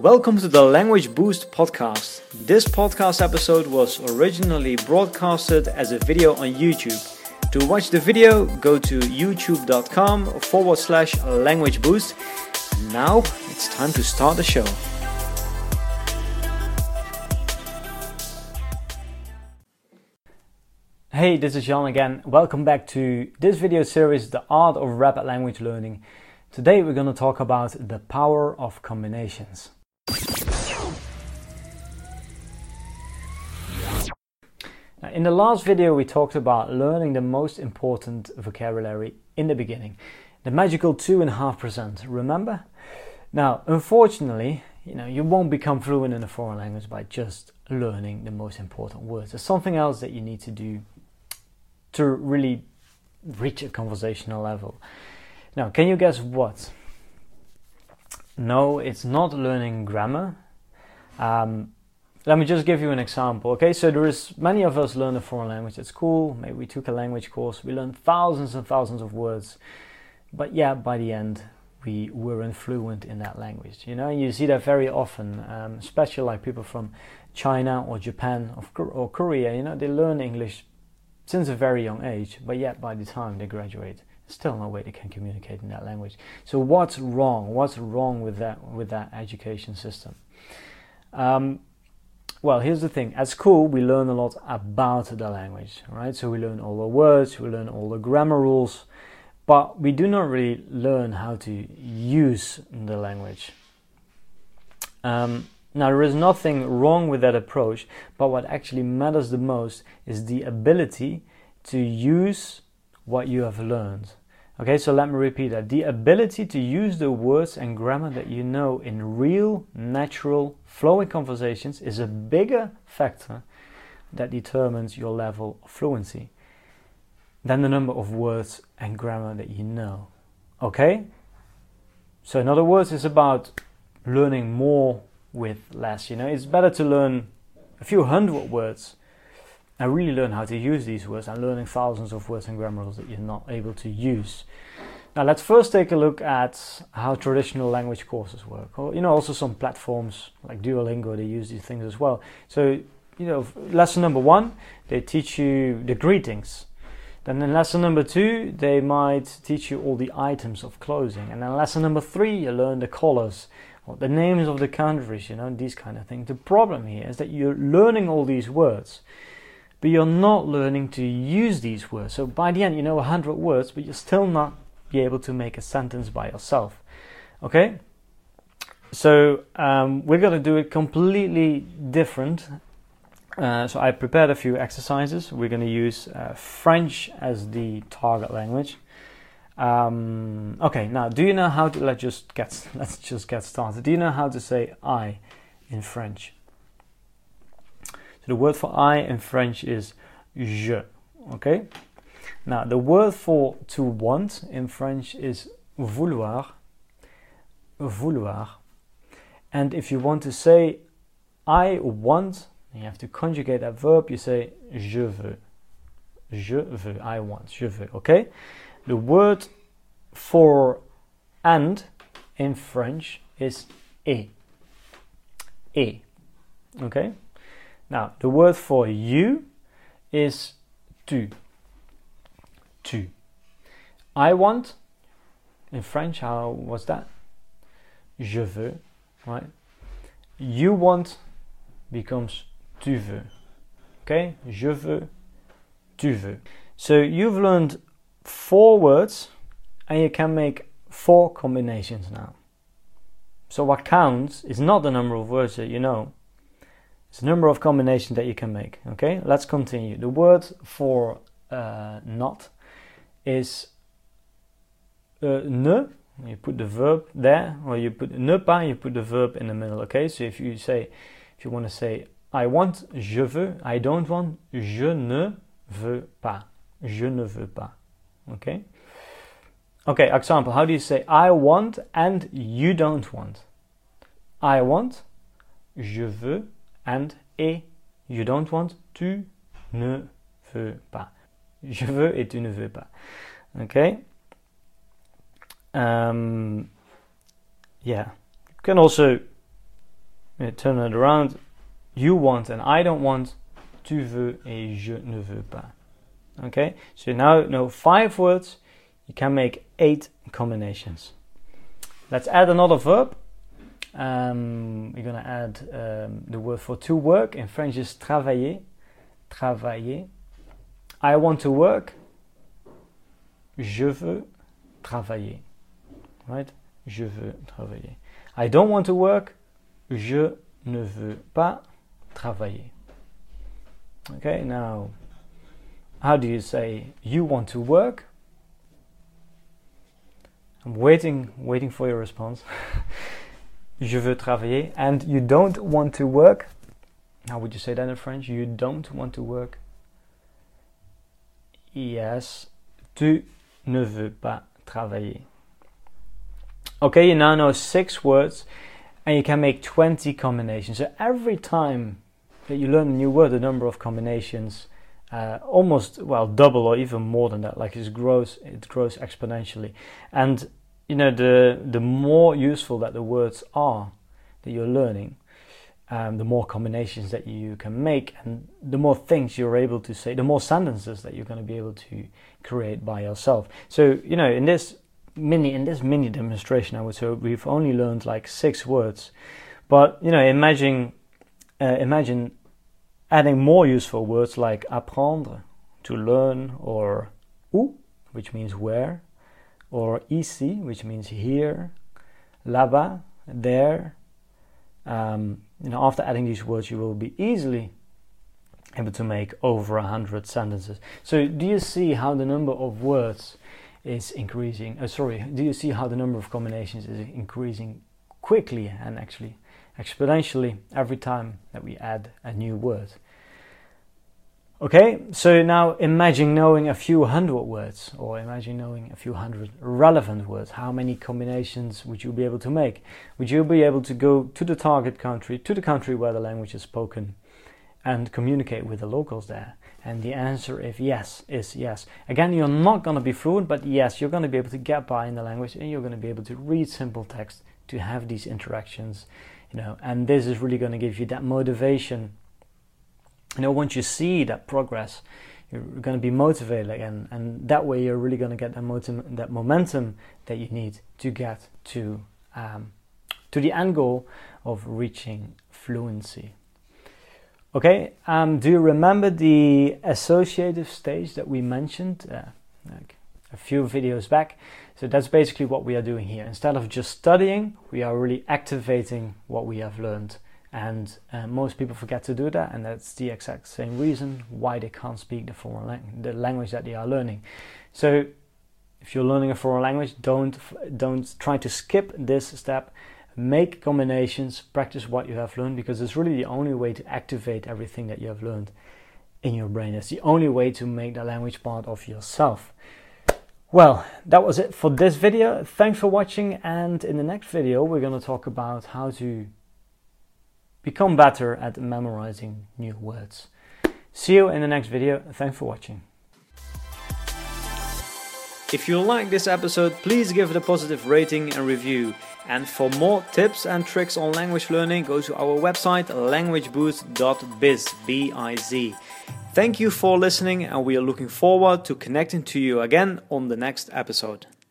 Welcome to the Language Boost podcast. This podcast episode was originally broadcasted as a video on YouTube. To watch the video, go to youtube.com forward slash language boost. Now it's time to start the show. Hey, this is Jan again. Welcome back to this video series, The Art of Rapid Language Learning. Today we're going to talk about the power of combinations. In the last video, we talked about learning the most important vocabulary in the beginning, the magical two and a half percent. Remember? Now, unfortunately, you know you won't become fluent in a foreign language by just learning the most important words. There's something else that you need to do to really reach a conversational level. Now, can you guess what? No, it's not learning grammar. Um, let me just give you an example. Okay, so there is many of us learn a foreign language at school. Maybe we took a language course. We learned thousands and thousands of words, but yeah, by the end we weren't fluent in that language. You know, you see that very often, um, especially like people from China or Japan or, or Korea. You know, they learn English since a very young age, but yet by the time they graduate, still no way they can communicate in that language. So what's wrong? What's wrong with that with that education system? Um, well, here's the thing. At school, we learn a lot about the language, right? So we learn all the words, we learn all the grammar rules, but we do not really learn how to use the language. Um, now, there is nothing wrong with that approach, but what actually matters the most is the ability to use what you have learned. Okay, so let me repeat that. The ability to use the words and grammar that you know in real, natural, flowing conversations is a bigger factor that determines your level of fluency than the number of words and grammar that you know. Okay? So, in other words, it's about learning more with less. You know, it's better to learn a few hundred words and really learn how to use these words and learning thousands of words and grammar rules that you're not able to use. Now let's first take a look at how traditional language courses work. Or, you know, also some platforms like Duolingo, they use these things as well. So, you know, lesson number one, they teach you the greetings. Then in lesson number two, they might teach you all the items of clothing. And then lesson number three, you learn the colors, or the names of the countries, you know, these kind of things. The problem here is that you're learning all these words but you're not learning to use these words. So by the end, you know 100 words, but you're still not be able to make a sentence by yourself. Okay? So um, we're going to do it completely different. Uh, so I prepared a few exercises. We're going to use uh, French as the target language. Um, okay, now do you know how to? Let's just get let's just get started. Do you know how to say "I" in French? So the word for I in French is je. Okay? Now the word for to want in French is vouloir. Vouloir. And if you want to say I want, you have to conjugate that verb, you say je veux. Je veux, I want, je veux, okay? The word for and in French is et. Et. Okay? Now, the word for you is tu. Tu. I want, in French, how was that? Je veux, right? You want becomes tu veux. Okay? Je veux, tu veux. So you've learned four words and you can make four combinations now. So what counts is not the number of words that you know, it's number of combinations that you can make. Okay, let's continue. The word for uh, not is uh, ne. You put the verb there, or you put ne pas. You put the verb in the middle. Okay, so if you say, if you want to say, I want, je veux. I don't want, je ne veux pas. Je ne veux pas. Okay. Okay. Example. How do you say I want and you don't want? I want, je veux and et you don't want, tu ne veux pas. Je veux et tu ne veux pas. Okay? Um, yeah. You can also turn it around. You want and I don't want. Tu veux et je ne veux pas. Okay, so now know five words. You can make eight combinations. Let's add another verb. Um, we're gonna add um, the word for to work. In French is travailler. Travailler. I want to work. Je veux travailler. Right? Je veux travailler. I don't want to work. Je ne veux pas travailler. Okay, now how do you say you want to work? I'm waiting, waiting for your response. Je veux travailler. And you don't want to work. How would you say that in French? You don't want to work. Yes. Tu ne veux pas travailler. Okay, you now know six words and you can make 20 combinations. So every time that you learn a new word, the number of combinations uh, almost well double or even more than that. Like it grows, it grows exponentially. And you know the the more useful that the words are that you're learning, um, the more combinations that you can make, and the more things you're able to say, the more sentences that you're going to be able to create by yourself. So you know in this mini in this mini demonstration, I would say we've only learned like six words, but you know imagine uh, imagine adding more useful words like apprendre, to learn, or où, which means where, or ici, which means here, là-bas, there. Um, you know, after adding these words, you will be easily able to make over a hundred sentences. So, do you see how the number of words is increasing? Uh, sorry, do you see how the number of combinations is increasing quickly and actually exponentially every time that we add a new word. Okay, so now imagine knowing a few hundred words, or imagine knowing a few hundred relevant words. How many combinations would you be able to make? Would you be able to go to the target country, to the country where the language is spoken, and communicate with the locals there? And the answer, if yes, is yes. Again, you're not going to be fluent, but yes, you're going to be able to get by in the language, and you're going to be able to read simple text to have these interactions you know and this is really going to give you that motivation you know once you see that progress you're going to be motivated again and that way you're really going to get that, motiv- that momentum that you need to get to um, to the end goal of reaching fluency okay um, do you remember the associative stage that we mentioned uh, like a few videos back so that's basically what we are doing here. Instead of just studying, we are really activating what we have learned. And uh, most people forget to do that, and that's the exact same reason why they can't speak the foreign lang- the language that they are learning. So, if you're learning a foreign language, don't don't try to skip this step. Make combinations, practice what you have learned, because it's really the only way to activate everything that you have learned in your brain. It's the only way to make the language part of yourself. Well, that was it for this video. Thanks for watching and in the next video we're going to talk about how to become better at memorizing new words. See you in the next video. Thanks for watching. If you like this episode, please give it a positive rating and review. And for more tips and tricks on language learning, go to our website languageboost.biz. B-I-Z. Thank you for listening, and we are looking forward to connecting to you again on the next episode.